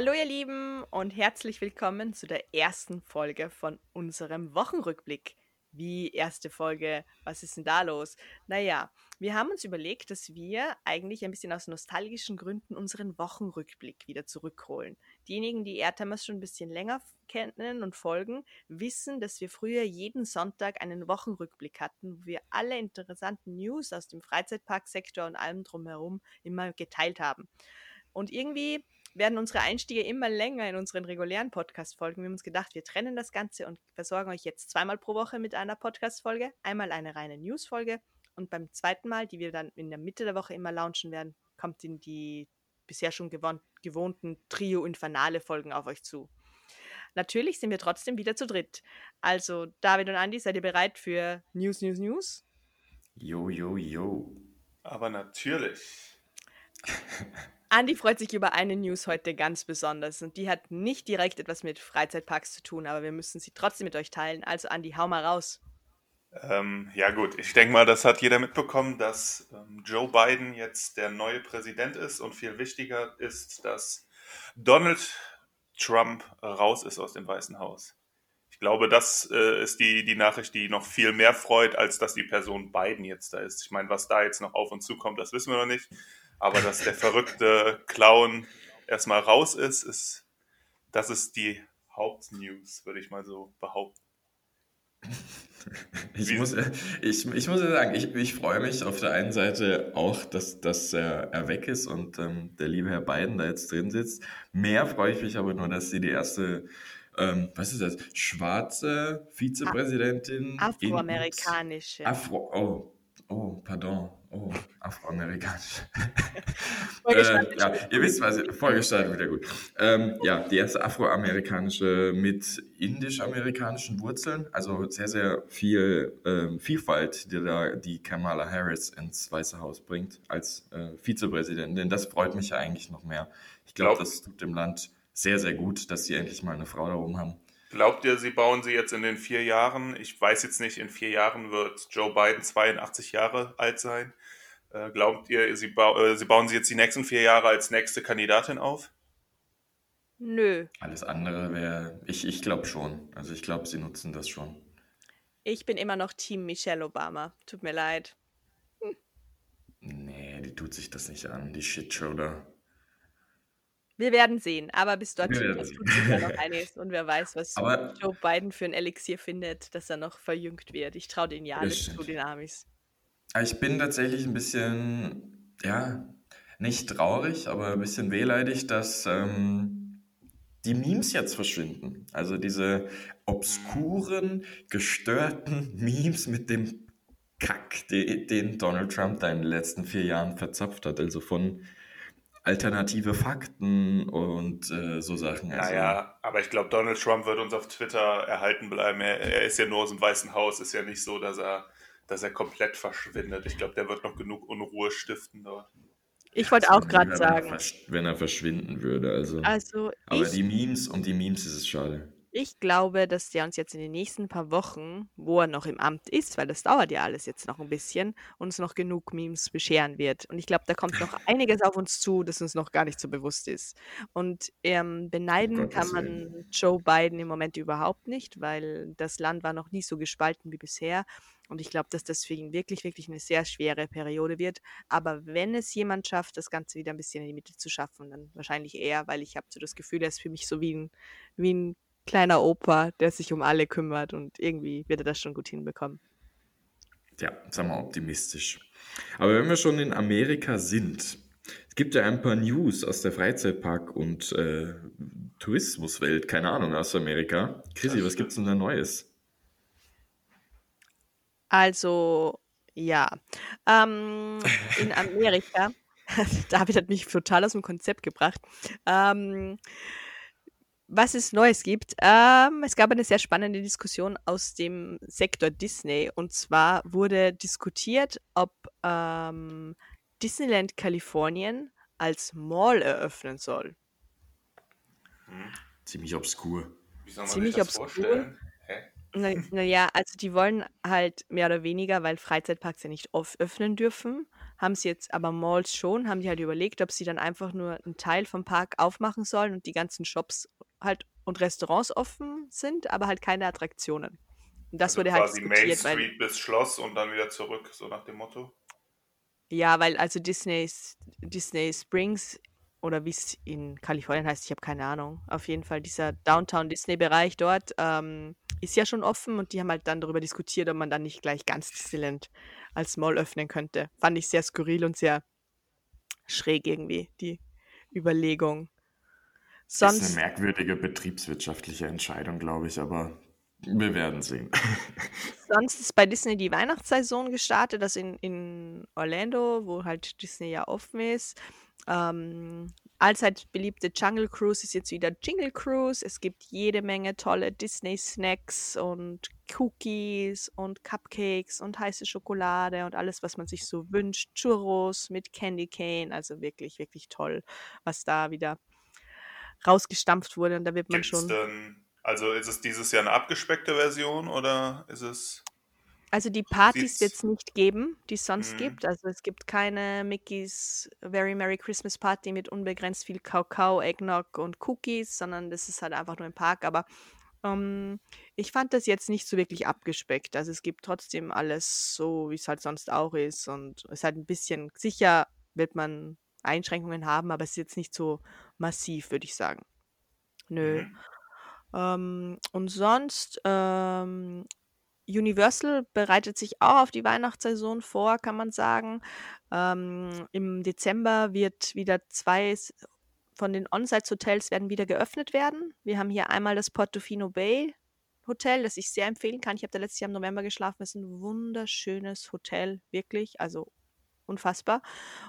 Hallo ihr Lieben und herzlich willkommen zu der ersten Folge von unserem Wochenrückblick. Wie erste Folge, was ist denn da los? Naja, wir haben uns überlegt, dass wir eigentlich ein bisschen aus nostalgischen Gründen unseren Wochenrückblick wieder zurückholen. Diejenigen, die Airtimers schon ein bisschen länger kennen und folgen, wissen, dass wir früher jeden Sonntag einen Wochenrückblick hatten, wo wir alle interessanten News aus dem Freizeitparksektor und allem drumherum immer geteilt haben. Und irgendwie werden unsere Einstiege immer länger in unseren regulären Podcast-Folgen. Wir haben uns gedacht, wir trennen das Ganze und versorgen euch jetzt zweimal pro Woche mit einer Podcast-Folge. Einmal eine reine News-Folge und beim zweiten Mal, die wir dann in der Mitte der Woche immer launchen werden, kommt in die bisher schon gewohnten Trio- Infernale-Folgen auf euch zu. Natürlich sind wir trotzdem wieder zu dritt. Also, David und Andy, seid ihr bereit für News, News, News? Jo, jo, jo. Aber natürlich. Andi freut sich über eine News heute ganz besonders und die hat nicht direkt etwas mit Freizeitparks zu tun, aber wir müssen sie trotzdem mit euch teilen. Also Andi, hau mal raus. Ähm, ja gut, ich denke mal, das hat jeder mitbekommen, dass ähm, Joe Biden jetzt der neue Präsident ist und viel wichtiger ist, dass Donald Trump raus ist aus dem Weißen Haus. Ich glaube, das äh, ist die, die Nachricht, die noch viel mehr freut, als dass die Person Biden jetzt da ist. Ich meine, was da jetzt noch auf uns zukommt, das wissen wir noch nicht. Aber dass der verrückte Clown erstmal raus ist, ist, das ist die Hauptnews, würde ich mal so behaupten. Ich muss, ich, ich muss sagen, ich, ich freue mich auf der einen Seite auch, dass, dass er, er weg ist und ähm, der liebe Herr Biden da jetzt drin sitzt. Mehr freue ich mich aber nur, dass sie die erste, ähm, was ist das, schwarze Vizepräsidentin. Afroamerikanische. Afro, oh, oh, pardon. Oh, afroamerikanisch. äh, ja, ihr wisst was, vorgestaltet wieder gut. Ähm, ja, die erste afroamerikanische mit indisch-amerikanischen Wurzeln, also sehr, sehr viel ähm, Vielfalt, die da die Kamala Harris ins Weiße Haus bringt als äh, Vizepräsidentin. Das freut mich ja eigentlich noch mehr. Ich glaube, das tut dem Land sehr, sehr gut, dass sie endlich mal eine Frau da oben haben. Glaubt ihr, sie bauen sie jetzt in den vier Jahren? Ich weiß jetzt nicht, in vier Jahren wird Joe Biden 82 Jahre alt sein. Äh, glaubt ihr, sie, ba äh, sie bauen sie jetzt die nächsten vier Jahre als nächste Kandidatin auf? Nö. Alles andere wäre, ich, ich glaube schon. Also ich glaube, sie nutzen das schon. Ich bin immer noch Team Michelle Obama. Tut mir leid. Hm. Nee, die tut sich das nicht an, die Shitshow da. Wir werden sehen, aber bis dorthin tut sich ja noch einiges und wer weiß, was aber Joe Biden für ein Elixier findet, dass er noch verjüngt wird. Ich traue den ja alles zu, den Amis. Ich bin tatsächlich ein bisschen, ja, nicht traurig, aber ein bisschen wehleidig, dass ähm, die Memes jetzt verschwinden. Also diese obskuren, gestörten Memes mit dem Kack, den Donald Trump da in den letzten vier Jahren verzapft hat. Also von alternative Fakten und äh, so Sachen. Also, naja, aber ich glaube, Donald Trump wird uns auf Twitter erhalten bleiben. Er, er, ist ja nur aus dem Weißen Haus, ist ja nicht so, dass er, dass er komplett verschwindet. Ich glaube, der wird noch genug Unruhe stiften dort. Ich wollte auch gerade sagen. Wenn er verschwinden würde. Also, also aber die Memes, um die Memes ist es schade. Ich glaube, dass der uns jetzt in den nächsten paar Wochen, wo er noch im Amt ist, weil das dauert ja alles jetzt noch ein bisschen, uns noch genug Memes bescheren wird. Und ich glaube, da kommt noch einiges auf uns zu, das uns noch gar nicht so bewusst ist. Und ähm, beneiden oh kann man Joe Biden im Moment überhaupt nicht, weil das Land war noch nie so gespalten wie bisher. Und ich glaube, dass das für ihn wirklich, wirklich eine sehr schwere Periode wird. Aber wenn es jemand schafft, das Ganze wieder ein bisschen in die Mitte zu schaffen, dann wahrscheinlich er, weil ich habe so das Gefühl, er ist für mich so wie ein, wie ein kleiner Opa, der sich um alle kümmert und irgendwie wird er das schon gut hinbekommen. Ja, sagen wir optimistisch. Aber wenn wir schon in Amerika sind, es gibt ja ein paar News aus der Freizeitpark- und äh, Tourismuswelt, keine Ahnung, aus Amerika. Chrissy, was gibt es denn da Neues? Also, ja. Ähm, in Amerika, David hat mich total aus dem Konzept gebracht. Ähm, was es Neues gibt. Ähm, es gab eine sehr spannende Diskussion aus dem Sektor Disney. Und zwar wurde diskutiert, ob ähm, Disneyland Kalifornien als Mall eröffnen soll. Hm. Ziemlich obskur. Wie soll man Ziemlich sich das obskur. Vorstellen? Naja, na also die wollen halt mehr oder weniger, weil Freizeitparks ja nicht oft öffnen dürfen, haben sie jetzt aber Malls schon, haben die halt überlegt, ob sie dann einfach nur einen Teil vom Park aufmachen sollen und die ganzen Shops halt und Restaurants offen sind, aber halt keine Attraktionen. Und das Also wurde halt quasi Main diskutiert, weil Street bis Schloss und dann wieder zurück, so nach dem Motto. ja, weil also Disney's Disney Springs oder wie es in Kalifornien heißt, ich habe keine Ahnung. Auf jeden Fall dieser Downtown Disney Bereich dort ähm, ist ja schon offen und die haben halt dann darüber diskutiert, ob man dann nicht gleich ganz Disneyland als Mall öffnen könnte. Fand ich sehr skurril und sehr schräg irgendwie, die Überlegung. Ist eine Sonst, merkwürdige betriebswirtschaftliche Entscheidung, glaube ich, aber wir werden sehen. sonst ist bei Disney die Weihnachtssaison gestartet, das in, in Orlando, wo halt Disney ja offen ist. Ähm, allzeit beliebte Jungle Cruise ist jetzt wieder Jingle Cruise. Es gibt jede Menge tolle Disney-Snacks und Cookies und Cupcakes und heiße Schokolade und alles, was man sich so wünscht. Churros mit Candy Cane. Also wirklich, wirklich toll, was da wieder rausgestampft wurde. Und da wird man Gibt's schon. denn, also ist es dieses Jahr eine abgespeckte Version oder ist es, Also die Partys wird es nicht geben, die es sonst hm, gibt. Also es gibt keine Mickey's Very Merry Christmas Party mit unbegrenzt viel Kakao, Eggnog und Cookies, sondern das ist halt einfach nur im Park. Aber ähm, ich fand das jetzt nicht so wirklich abgespeckt. Also es gibt trotzdem alles so, wie es halt sonst auch ist. Und es ist halt ein bisschen, sicher wird man Einschränkungen haben, aber es ist jetzt nicht so massiv, würde ich sagen. Nö. mhm. Ähm, und sonst, ähm, Universal bereitet sich auch auf die Weihnachtssaison vor, kann man sagen. Ähm, Im Dezember wird wieder zwei von den On-Site-Hotels werden wieder geöffnet werden. Wir haben hier einmal das Portofino Bay Hotel, das ich sehr empfehlen kann. Ich habe da letztes Jahr im November geschlafen. Es ist ein wunderschönes Hotel, wirklich. Also unfassbar.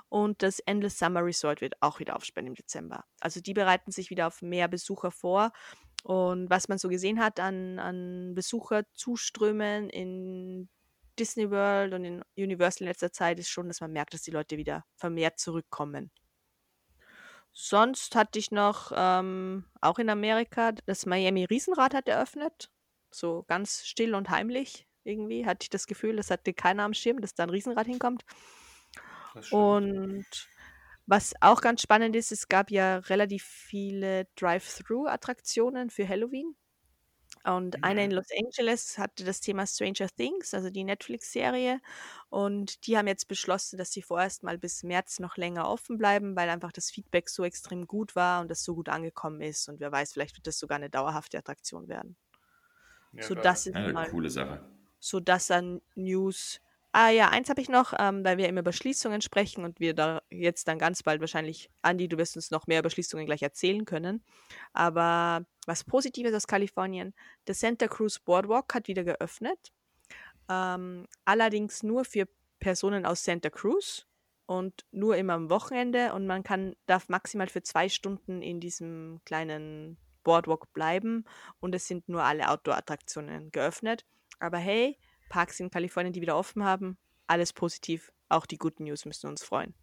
Und das Endless Summer Resort wird auch wieder aufsperren im Dezember. Also die bereiten sich wieder auf mehr Besucher vor. Und was man so gesehen hat an, an Besucherzuströmen in Disney World und in Universal in letzter Zeit, ist schon, dass man merkt, dass die Leute wieder vermehrt zurückkommen. Sonst hatte ich noch ähm, auch in Amerika das Miami Riesenrad hat eröffnet. So ganz still und heimlich irgendwie hatte ich das Gefühl, das hatte keiner am Schirm, dass da ein Riesenrad hinkommt. Das stimmt. Und was auch ganz spannend ist, es gab ja relativ viele Drive-Thru-Attraktionen für Halloween. Und eine in Mhm. Los Angeles hatte das Thema Stranger Things, also die Netflix-Serie. Und die haben jetzt beschlossen, dass sie vorerst mal bis März noch länger offen bleiben, weil einfach das Feedback so extrem gut war und das so gut angekommen ist. Und wer weiß, vielleicht wird das sogar eine dauerhafte Attraktion werden. Ja, So, das ist Eine mal coole Sache. so das an News. Ah ja, eins habe ich noch, ähm, weil wir immer über Schließungen sprechen und wir da jetzt dann ganz bald wahrscheinlich, Andi, du wirst uns noch mehr über Schließungen gleich erzählen können. Aber was Positives aus Kalifornien, der Santa Cruz Boardwalk hat wieder geöffnet. Ähm, allerdings nur für Personen aus Santa Cruz und nur immer am Wochenende und man kann, darf maximal für zwei Stunden in diesem kleinen Boardwalk bleiben und es sind nur alle Outdoor-Attraktionen geöffnet. Aber hey, Parks in Kalifornien, die wieder offen haben, alles positiv. Auch die guten News müssen uns freuen.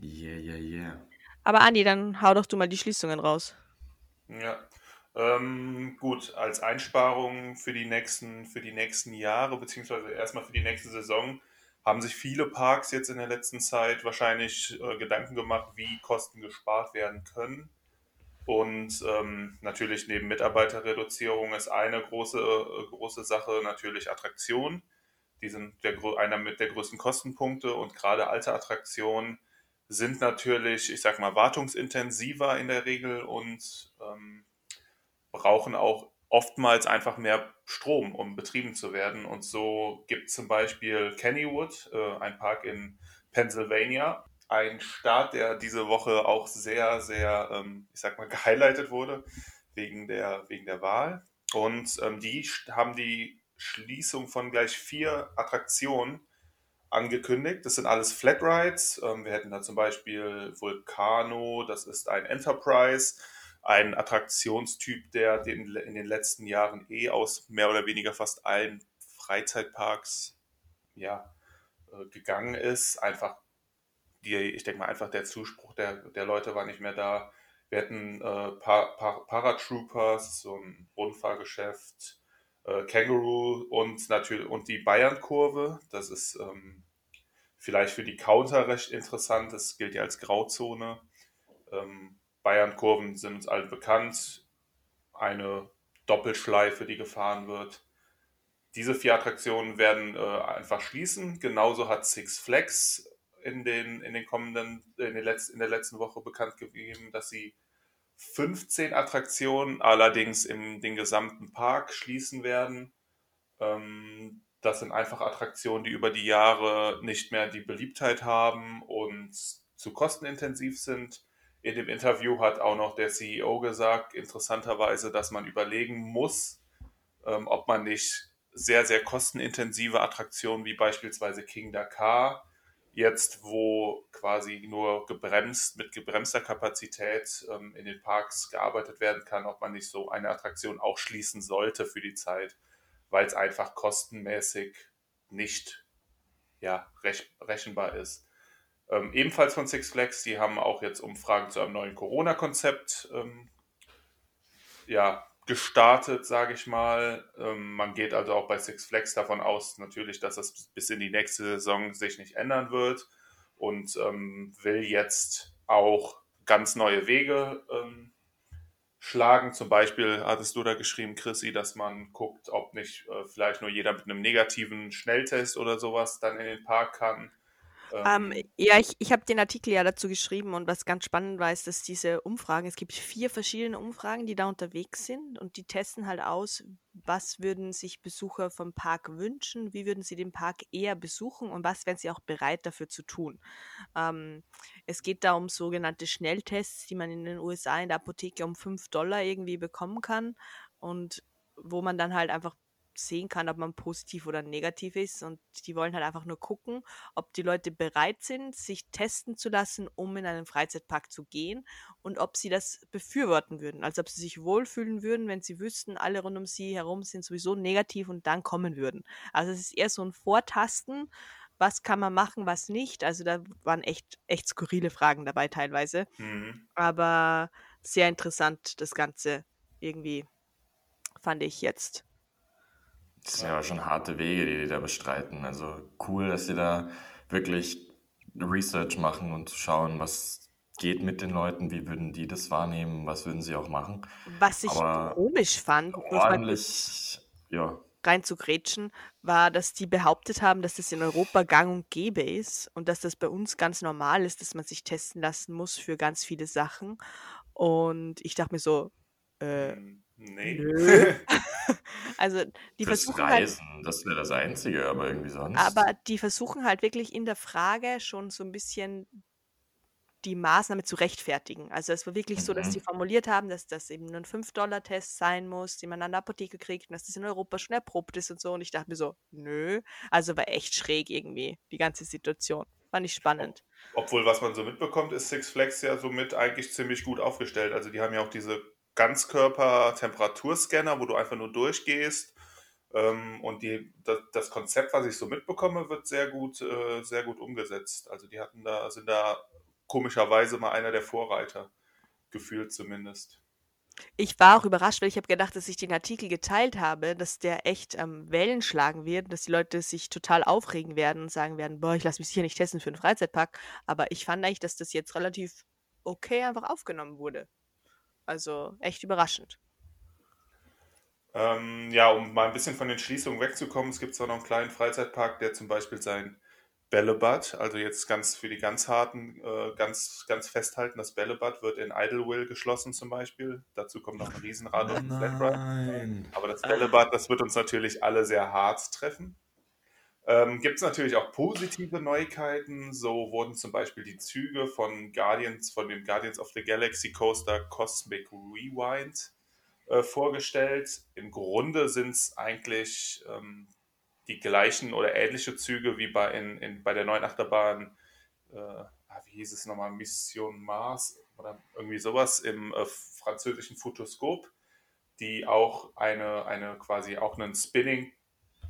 Yeah, yeah, yeah. Aber Andi, dann hau doch du mal die Schließungen raus. Ja. Ähm, gut, als Einsparung für die nächsten, für die nächsten Jahre, beziehungsweise erstmal für die nächste Saison, haben sich viele Parks jetzt in der letzten Zeit wahrscheinlich äh, Gedanken gemacht, wie Kosten gespart werden können. Und ähm, natürlich neben Mitarbeiterreduzierung ist eine große, äh, große Sache natürlich Attraktionen. Die sind der, einer mit der größten Kostenpunkte und gerade alte Attraktionen sind natürlich, ich sag mal, wartungsintensiver in der Regel und ähm, brauchen auch oftmals einfach mehr Strom, um betrieben zu werden. Und so gibt zum Beispiel Kennywood, äh, ein Park in Pennsylvania, ein Start, der diese Woche auch sehr, sehr, ähm, ich sag mal, gehighlightet wurde wegen der, wegen der Wahl. Und ähm, die haben die Schließung von gleich vier Attraktionen angekündigt. Das sind alles Flat Rides. Ähm, wir hätten da zum Beispiel Vulcano, das ist ein Enterprise, ein Attraktionstyp, der den, in den letzten Jahren eh aus mehr oder weniger fast allen Freizeitparks ja, äh, gegangen ist. Einfach, die, ich denke mal, einfach der Zuspruch der, der Leute war nicht mehr da. Wir hatten äh, pa pa Paratroopers, so ein Rundfahrgeschäft, äh, Kangaroo und natürlich und die Bayern-Kurve. Das ist ähm, vielleicht für die Counter recht interessant. Das gilt ja als Grauzone. Ähm, Bayern-Kurven sind uns allen bekannt. Eine Doppelschleife, die gefahren wird. Diese vier Attraktionen werden äh, einfach schließen. Genauso hat Six Flags in den, in den kommenden, in, den Letz-, in der letzten Woche bekannt gegeben, dass sie 15 Attraktionen allerdings in den gesamten Park schließen werden. Ähm, das sind einfach Attraktionen, die über die Jahre nicht mehr die Beliebtheit haben und zu kostenintensiv sind. In dem Interview hat auch noch der CEO gesagt, interessanterweise, dass man überlegen muss, ähm, ob man nicht sehr, sehr kostenintensive Attraktionen wie beispielsweise King Dakar jetzt, wo quasi nur gebremst, mit gebremster Kapazität ähm, in den Parks gearbeitet werden kann, ob man nicht so eine Attraktion auch schließen sollte für die Zeit, weil es einfach kostenmäßig nicht ja, rech rechenbar ist. Ähm, ebenfalls von Six Flags, die haben auch jetzt Umfragen zu einem neuen Corona-Konzept ähm, ja, gestartet, sage ich mal. Ähm, man geht also auch bei Six Flags davon aus, natürlich, dass das bis in die nächste Saison sich nicht ändern wird und ähm, will jetzt auch ganz neue Wege ähm, schlagen. Zum Beispiel hattest du da geschrieben, Chrissy, dass man guckt, ob nicht äh, vielleicht nur jeder mit einem negativen Schnelltest oder sowas dann in den Park kann. Ähm, ähm, ja, ich, ich habe den Artikel ja dazu geschrieben und was ganz spannend war, ist, dass diese Umfragen, es gibt vier verschiedene Umfragen, die da unterwegs sind und die testen halt aus, was würden sich Besucher vom Park wünschen, wie würden sie den Park eher besuchen und was wären sie auch bereit dafür zu tun. Ähm, es geht da um sogenannte Schnelltests, die man in den USA in der Apotheke um 5 Dollar irgendwie bekommen kann und wo man dann halt einfach sehen kann, ob man positiv oder negativ ist. Und die wollen halt einfach nur gucken, ob die Leute bereit sind, sich testen zu lassen, um in einen Freizeitpark zu gehen und ob sie das befürworten würden. Also ob sie sich wohlfühlen würden, wenn sie wüssten, alle rund um sie herum sind sowieso negativ und dann kommen würden. Also es ist eher so ein Vortasten. Was kann man machen, was nicht? Also da waren echt, echt skurrile Fragen dabei teilweise. Mhm. Aber sehr interessant, das Ganze irgendwie, fand ich jetzt. Das sind ja schon harte Wege, die die da bestreiten. Also cool, dass sie da wirklich Research machen und schauen, was geht mit den Leuten, wie würden die das wahrnehmen, was würden sie auch machen. Was ich Aber komisch fand, ordentlich, ja. rein zu grätschen, war, dass die behauptet haben, dass das in Europa gang und gäbe ist und dass das bei uns ganz normal ist, dass man sich testen lassen muss für ganz viele Sachen. Und ich dachte mir so, äh, hm. Nee. Nö. also die Fürs versuchen halt Reisen, halt, das wäre das Einzige, aber irgendwie sonst. Aber die versuchen halt wirklich in der Frage schon so ein bisschen die Maßnahme zu rechtfertigen. Also es war wirklich so, dass mhm. die formuliert haben, dass das eben nur ein 5-Dollar-Test sein muss, den man an der Apotheke kriegt und dass das in Europa schon erprobt ist und so. Und ich dachte mir so, nö. Also war echt schräg irgendwie, die ganze Situation. Fand ich spannend. Obwohl, was man so mitbekommt, ist Six Flags ja somit eigentlich ziemlich gut aufgestellt. Also die haben ja auch diese Ganzkörper-Temperaturscanner, wo du einfach nur durchgehst. Ähm, und die, das, das, Konzept, was ich so mitbekomme, wird sehr gut, äh, sehr gut umgesetzt. Also die hatten da, sind da komischerweise mal einer der Vorreiter, gefühlt zumindest. Ich war auch überrascht, weil ich habe gedacht, dass ich den Artikel geteilt habe, dass der echt ähm, Wellen schlagen wird, dass die Leute sich total aufregen werden und sagen werden, boah, ich lasse mich hier nicht testen für einen Freizeitpark. Aber ich fand eigentlich, dass das jetzt relativ okay einfach aufgenommen wurde. Also echt überraschend. Ähm, ja, um mal ein bisschen von den Schließungen wegzukommen, es gibt zwar noch einen kleinen Freizeitpark, der zum Beispiel sein Bällebad, also jetzt ganz für die ganz harten, äh, ganz, ganz festhalten, das Bällebad wird in Idlewill geschlossen zum Beispiel. Dazu kommt noch ein Riesenrad und ein Flatride. Aber das Bällebad, das wird uns natürlich alle sehr hart treffen. Ähm, Gibt es natürlich auch positive Neuigkeiten. So wurden zum Beispiel die Züge von Guardians, von dem Guardians of the Galaxy Coaster Cosmic Rewind äh, vorgestellt. Im Grunde sind es eigentlich ähm, die gleichen oder ähnliche Züge wie bei, in, in, bei der neuen Achterbahn, äh, ah, wie hieß es nochmal, Mission Mars oder irgendwie sowas im äh, französischen Futuskop, die auch eine, eine quasi auch einen Spinning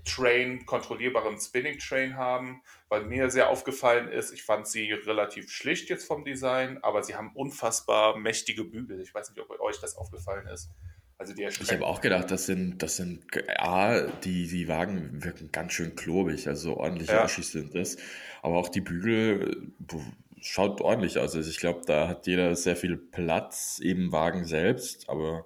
Train, kontrollierbaren Spinning Train haben. weil mir sehr aufgefallen ist, ich fand sie relativ schlicht jetzt vom Design, aber sie haben unfassbar mächtige Bügel. Ich weiß nicht, ob euch das aufgefallen ist. Also die ich habe auch gedacht, das sind, das sind, A, die, die Wagen wirken ganz schön klobig, also ordentliche ja. Aschis sind das. Aber auch die Bügel schaut ordentlich aus. Also ich glaube, da hat jeder sehr viel Platz, eben Wagen selbst, aber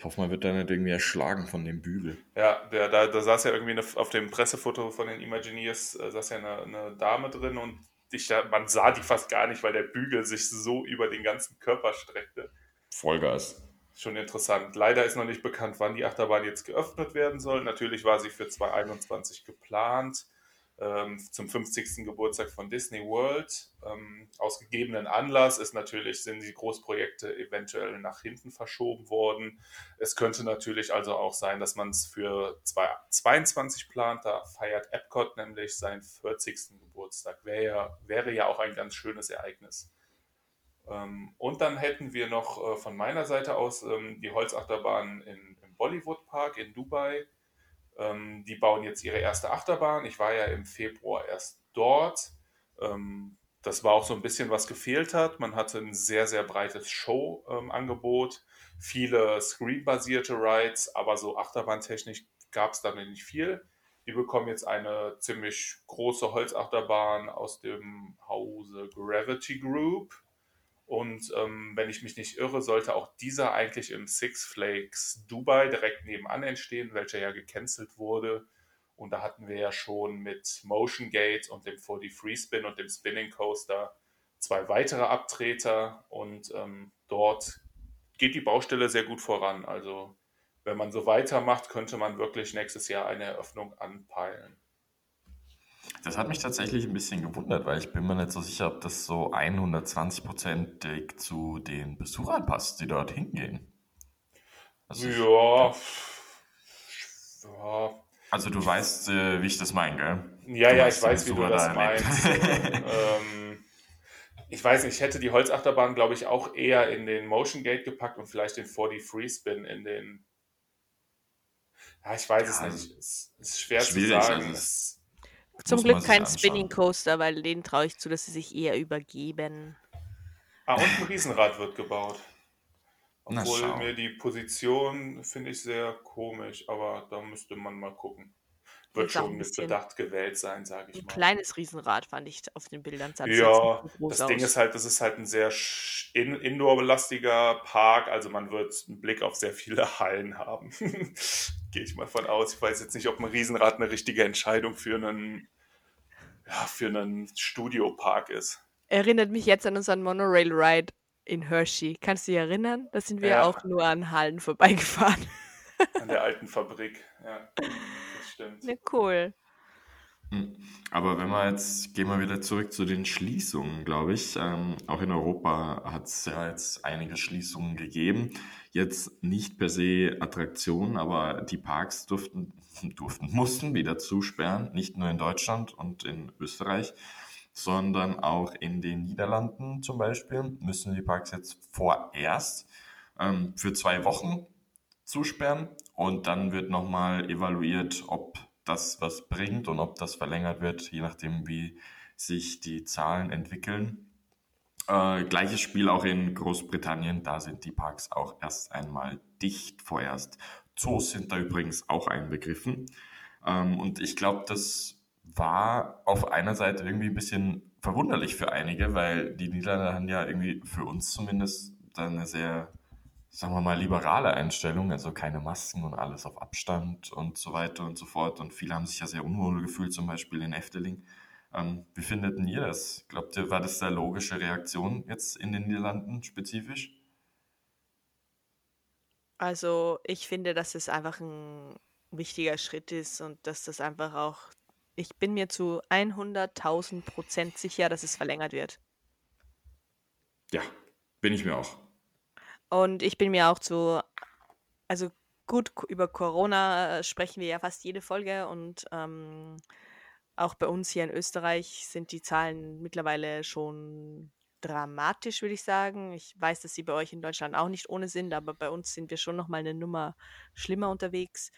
ich hoffe, man wird da nicht irgendwie erschlagen von dem Bügel. Ja, der, da, da saß ja irgendwie eine, auf dem Pressefoto von den Imagineers, äh, saß ja eine, eine Dame drin und ich, man sah die fast gar nicht, weil der Bügel sich so über den ganzen Körper streckte. Vollgas schon interessant. Leider ist noch nicht bekannt, wann die Achterbahn jetzt geöffnet werden soll. Natürlich war sie für 2021 geplant, zum 50. Geburtstag von Disney World. Ähm, aus gegebenen Anlass ist natürlich, sind die Großprojekte eventuell nach hinten verschoben worden. Es könnte natürlich also auch sein, dass man es für 2022 plant. Da feiert Epcot nämlich seinen 40. Geburtstag. Wäre ja, wäre ja auch ein ganz schönes Ereignis. Ähm, und dann hätten wir noch äh, von meiner Seite aus ähm, die Holzachterbahn in, im Bollywood Park in Dubai. Ähm, die bauen jetzt ihre erste Achterbahn. Ich war ja im Februar erst dort. das war auch so ein bisschen, was gefehlt hat. Man hatte ein sehr, sehr breites Show-Angebot, viele Screen-basierte Rides, aber so achterbahntechnisch gab es damit nicht viel. Die bekommen jetzt eine ziemlich große Holzachterbahn aus dem Hause Gravity Group. Und ähm, wenn ich mich nicht irre, sollte auch dieser eigentlich im Six Flags Dubai direkt nebenan entstehen, welcher ja gecancelt wurde. Und da hatten wir ja schon mit Motion Gate und dem 4D Free Spin und dem Spinning Coaster zwei weitere Abtreter. Und ähm, dort geht die Baustelle sehr gut voran. Also wenn man so weitermacht, könnte man wirklich nächstes Jahr eine Eröffnung anpeilen. Das hat mich tatsächlich ein bisschen gewundert, weil ich bin mir nicht so sicher, ob das so 120-prozentig zu den Besuchern passt, die dort hingehen. Also ja. ja. Also du weißt, äh, wie ich das meine, gell? Ja, du ja, ich weiß, wie du das meinst. ähm, ich weiß nicht, ich hätte die Holzachterbahn, glaube ich, auch eher in den Motion Gate gepackt und vielleicht den 4D Free Spin in den. Ja, ich weiß ja, es nicht. Es ist schwer zu sagen. Zum Glück kein Spinning Coaster, weil denen traue ich zu, dass sie sich eher übergeben. Ah, und ein Riesenrad wird gebaut. Obwohl mir die Position finde ich sehr komisch, aber da müsste man mal gucken. Wird schon mit Bedacht gewählt sein, sage ich ein mal. Ein kleines Riesenrad fand ich auf den Bildern. Sah ja, das aus. Ding ist halt, das ist halt ein sehr in indoor-belastiger Park, also man wird einen Blick auf sehr viele Hallen haben. Gehe ich mal von aus. Ich weiß jetzt nicht, ob ein Riesenrad eine richtige Entscheidung für einen, ja, für einen Studiopark ist. Erinnert mich jetzt an unseren Monorail-Ride in Hershey. Kannst du dich erinnern? Da sind wir ja. auch nur an Hallen vorbeigefahren. An der alten Fabrik, ja stimmt. Ja, cool. Hm. Aber wenn wir jetzt, gehen wir wieder zurück zu den Schließungen, glaube ich. Ähm, auch in Europa hat es ja jetzt einige Schließungen gegeben. Jetzt nicht per se Attraktionen, aber die Parks durften, durften, mussten wieder zusperren. Nicht nur in Deutschland und in Österreich, sondern auch in den Niederlanden zum Beispiel müssen die Parks jetzt vorerst ähm, für zwei Wochen zusperren und dann wird nochmal evaluiert, ob das was bringt und ob das verlängert wird, je nachdem, wie sich die Zahlen entwickeln. Äh, gleiches Spiel auch in Großbritannien, da sind die Parks auch erst einmal dicht vorerst. Zoos sind da übrigens auch einbegriffen. Ähm, und ich glaube, das war auf einer Seite irgendwie ein bisschen verwunderlich für einige, weil die Niederlande haben ja irgendwie für uns zumindest eine sehr sagen wir mal, liberale Einstellung, also keine Masken und alles auf Abstand und so weiter und so fort. Und viele haben sich ja sehr unwohl gefühlt, zum Beispiel in Efteling. Ähm, wie findet ihr das? Glaubt ihr, war das eine logische Reaktion jetzt in den Niederlanden spezifisch? Also ich finde, dass es einfach ein wichtiger Schritt ist und dass das einfach auch, ich bin mir zu 100.000 Prozent sicher, dass es verlängert wird. Ja, bin ich mir auch. Und ich bin mir auch zu, also gut, über Corona äh, sprechen wir ja fast jede Folge und ähm, auch bei uns hier in Österreich sind die Zahlen mittlerweile schon dramatisch, würde ich sagen. Ich weiß, dass sie bei euch in Deutschland auch nicht ohne sind, aber bei uns sind wir schon noch mal eine Nummer schlimmer unterwegs.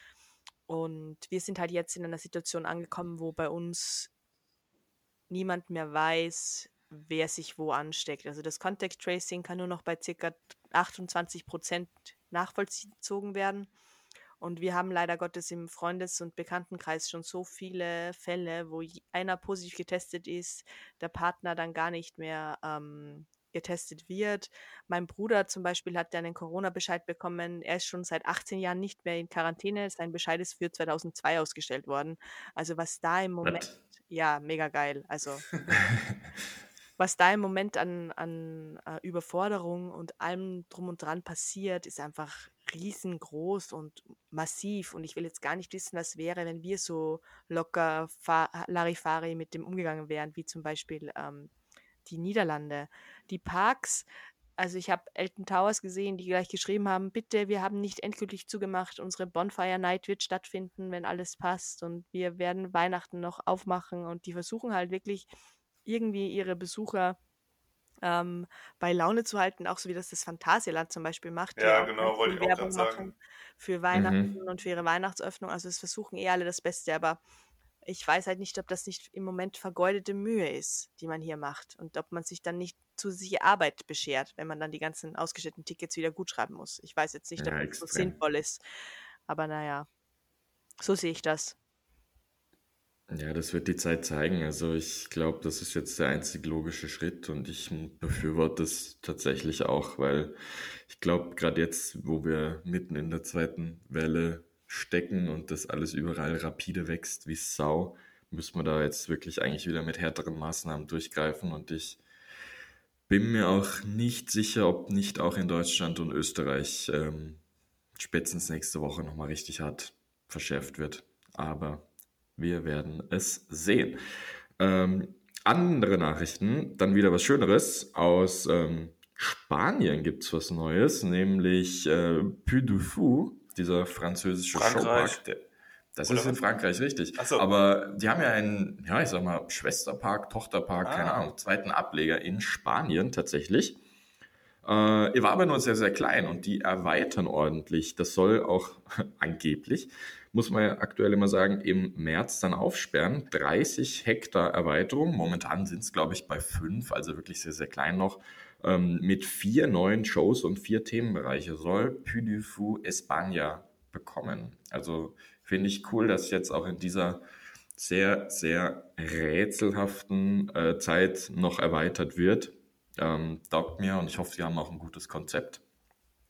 Und wir sind halt jetzt in einer Situation angekommen, wo bei uns niemand mehr weiß, wer sich wo ansteckt. Also das Contact Tracing kann nur noch bei ca. 28 Prozent nachvollzogen werden. Und wir haben leider Gottes im Freundes- und Bekanntenkreis schon so viele Fälle, wo einer positiv getestet ist, der Partner dann gar nicht mehr ähm, getestet wird. Mein Bruder zum Beispiel hat einen Corona-Bescheid bekommen. Er ist schon seit 18 Jahren nicht mehr in Quarantäne. Sein Bescheid ist für 2002 ausgestellt worden. Also was da im Moment, What? ja, mega geil. Also was da im Moment an, an uh, Überforderung und allem drum und dran passiert, ist einfach riesengroß und massiv. Und ich will jetzt gar nicht wissen, was wäre, wenn wir so locker Larifari mit dem umgegangen wären, wie zum Beispiel ähm, die Niederlande. Die Parks, also ich habe Elton Towers gesehen, die gleich geschrieben haben, bitte, wir haben nicht endgültig zugemacht, unsere Bonfire Night wird stattfinden, wenn alles passt und wir werden Weihnachten noch aufmachen und die versuchen halt wirklich irgendwie ihre Besucher ähm, bei Laune zu halten, auch so wie das das Phantasialand zum Beispiel macht. Ja, genau, wollte ich auch Werbung sagen. Für Weihnachten mhm. und für ihre Weihnachtsöffnung. Also es versuchen eh alle das Beste, aber ich weiß halt nicht, ob das nicht im Moment vergeudete Mühe ist, die man hier macht und ob man sich dann nicht zusätzliche Arbeit beschert, wenn man dann die ganzen ausgestellten Tickets wieder gut schreiben muss. Ich weiß jetzt nicht, ob ja, das so sinnvoll ist, aber naja, so sehe ich das. Ja, das wird die Zeit zeigen. Also ich glaube, das ist jetzt der einzig logische Schritt und ich befürworte das tatsächlich auch, weil ich glaube, gerade jetzt, wo wir mitten in der zweiten Welle stecken und das alles überall rapide wächst wie Sau, müssen wir da jetzt wirklich eigentlich wieder mit härteren Maßnahmen durchgreifen und ich bin mir auch nicht sicher, ob nicht auch in Deutschland und Österreich ähm, spätestens nächste Woche nochmal richtig hart verschärft wird. Aber wir werden es sehen. Ähm, andere Nachrichten, dann wieder was Schöneres. Aus ähm, Spanien gibt es was Neues, nämlich äh, Puy du Fou dieser französische Frankreich. Showpark. Der, das Oder ist in Frankreich, richtig. So. Aber die haben ja einen, ja, ich sag mal, Schwesterpark, Tochterpark, ah. keine Ahnung, zweiten Ableger in Spanien tatsächlich. Äh, er war aber nur sehr, sehr klein und die erweitern ordentlich. Das soll auch angeblich, muss man ja aktuell immer sagen, im März dann aufsperren. 30 Hektar Erweiterung. Momentan sind es, glaube ich, bei fünf, also wirklich sehr, sehr klein noch ähm, mit vier neuen Shows und vier Themenbereiche soll Fou España bekommen. Also finde ich cool, dass jetzt auch in dieser sehr, sehr rätselhaften äh, Zeit noch erweitert wird. Ähm, taugt mir und ich hoffe, sie haben auch ein gutes Konzept.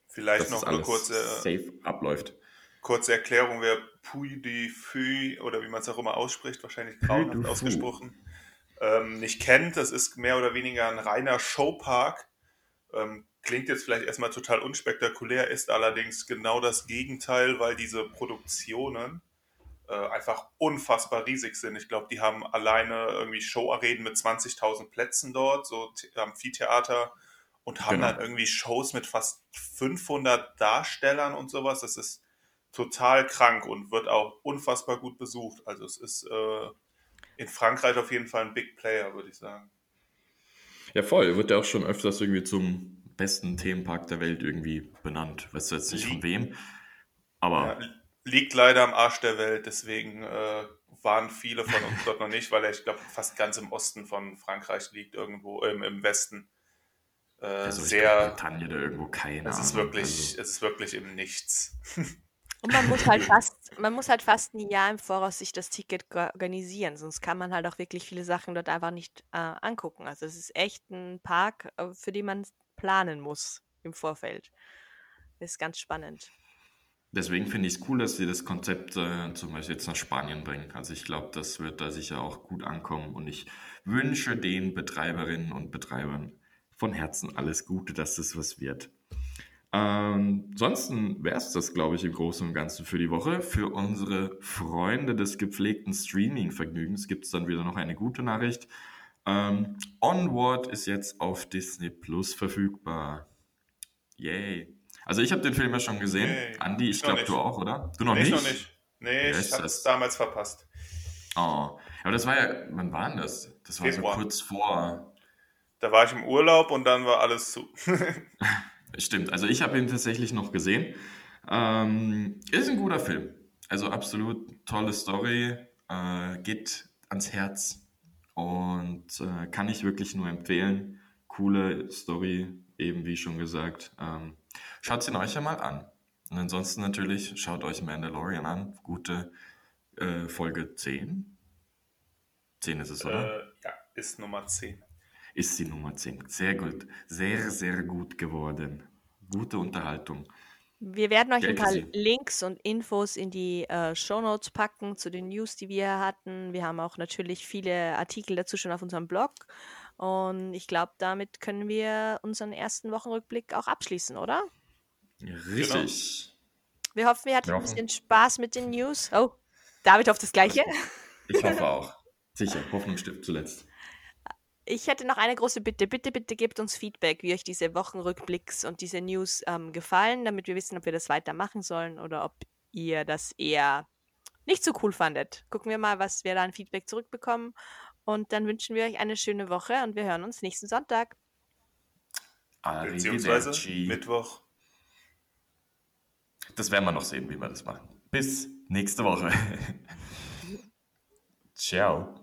Vielleicht noch eine kurze safe abläuft. Kurze Erklärung, wer Puy du Fou oder wie man es auch immer ausspricht, wahrscheinlich grauenhaft ausgesprochen, ähm, nicht kennt. Das ist mehr oder weniger ein reiner Showpark. Ähm, klingt jetzt vielleicht erstmal total unspektakulär, ist allerdings genau das Gegenteil, weil diese Produktionen äh, einfach unfassbar riesig sind. Ich glaube, die haben alleine irgendwie Showarenen mit 20.000 Plätzen dort, so Amphitheater und haben genau. dann irgendwie Shows mit fast 500 Darstellern und sowas. Das ist total krank und wird auch unfassbar gut besucht. Also es ist äh, in Frankreich auf jeden Fall ein Big Player, würde ich sagen. Ja, voll. Wird ja auch schon öfters irgendwie zum besten Themenpark der Welt irgendwie benannt. Weißt du jetzt nicht von wem, aber. Ja, liegt leider am Arsch der Welt, deswegen äh, waren viele von uns dort noch nicht, weil er, ich glaube, fast ganz im Osten von Frankreich liegt, irgendwo äh, im Westen. Äh, also sehr. Bretagne da irgendwo keine es ist Wirklich, also. Es ist wirklich im Nichts. Und man muss halt fast, man muss halt fast ein Jahr im Voraus sich das Ticket organisieren, sonst kann man halt auch wirklich viele Sachen dort einfach nicht äh, angucken. Also es ist echt ein Park, äh, für den man planen muss im Vorfeld. Das ist ganz spannend. Deswegen finde ich es cool, dass sie das Konzept äh, zum Beispiel jetzt nach Spanien bringen. Also ich glaube, das wird da sicher auch gut ankommen und ich wünsche den Betreiberinnen und Betreibern von Herzen alles Gute, dass das was wird. Ansonsten wäre es das, glaube ich, im Großen und Ganzen für die Woche. Für unsere Freunde des gepflegten Streaming-Vergnügens gibt es dann wieder noch eine gute Nachricht. Ähm, Onward ist jetzt auf Disney Plus verfügbar. Yay. Also ich habe den Film ja schon gesehen. Nee, Andi, ich glaube du auch, oder? Du noch nee, nicht? Ich noch nicht. Nee, ja, ich habe es damals verpasst. Oh, aber das war ja, wann war denn das? Das war Februar. so kurz vor. Da war ich im Urlaub und dann war alles zu. Stimmt, also ich habe ihn tatsächlich noch gesehen. Ähm, ist ein guter Film. Also absolut tolle Story, äh, geht ans Herz, und äh, kann ich wirklich nur empfehlen. Coole Story, eben wie schon gesagt. Ähm, schaut sie euch ja mal an. Und ansonsten natürlich schaut euch Mandalorian an. Gute äh, Folge 10. 10 ist es, oder? Äh, ja, ist Nummer 10. Ist die Nummer 10. Sehr gut. Sehr, sehr gut geworden. Gute Unterhaltung. Wir werden euch ein paar Links und Infos in die äh, Show Notes packen zu den News, die wir hatten. Wir haben auch natürlich viele Artikel dazu schon auf unserem Blog. Und ich glaube, damit können wir unseren ersten Wochenrückblick auch abschließen, oder? Richtig. Genau. Wir hoffen, wir hatten ein bisschen Spaß mit den News. Oh, David hofft das Gleiche. Ich hoffe auch. Sicher, Hoffnung stirbt zuletzt. Ich hätte noch eine große Bitte. Bitte, bitte gebt uns Feedback, wie euch diese Wochenrückblicks und diese News ähm, gefallen, damit wir wissen, ob wir das weitermachen sollen oder ob ihr das eher nicht so cool fandet. Gucken wir mal, was wir da an Feedback zurückbekommen. Und dann wünschen wir euch eine schöne Woche und wir hören uns nächsten Sonntag. Beziehungsweise Mittwoch. Das werden wir noch sehen, wie wir das machen. Bis nächste Woche. Ciao.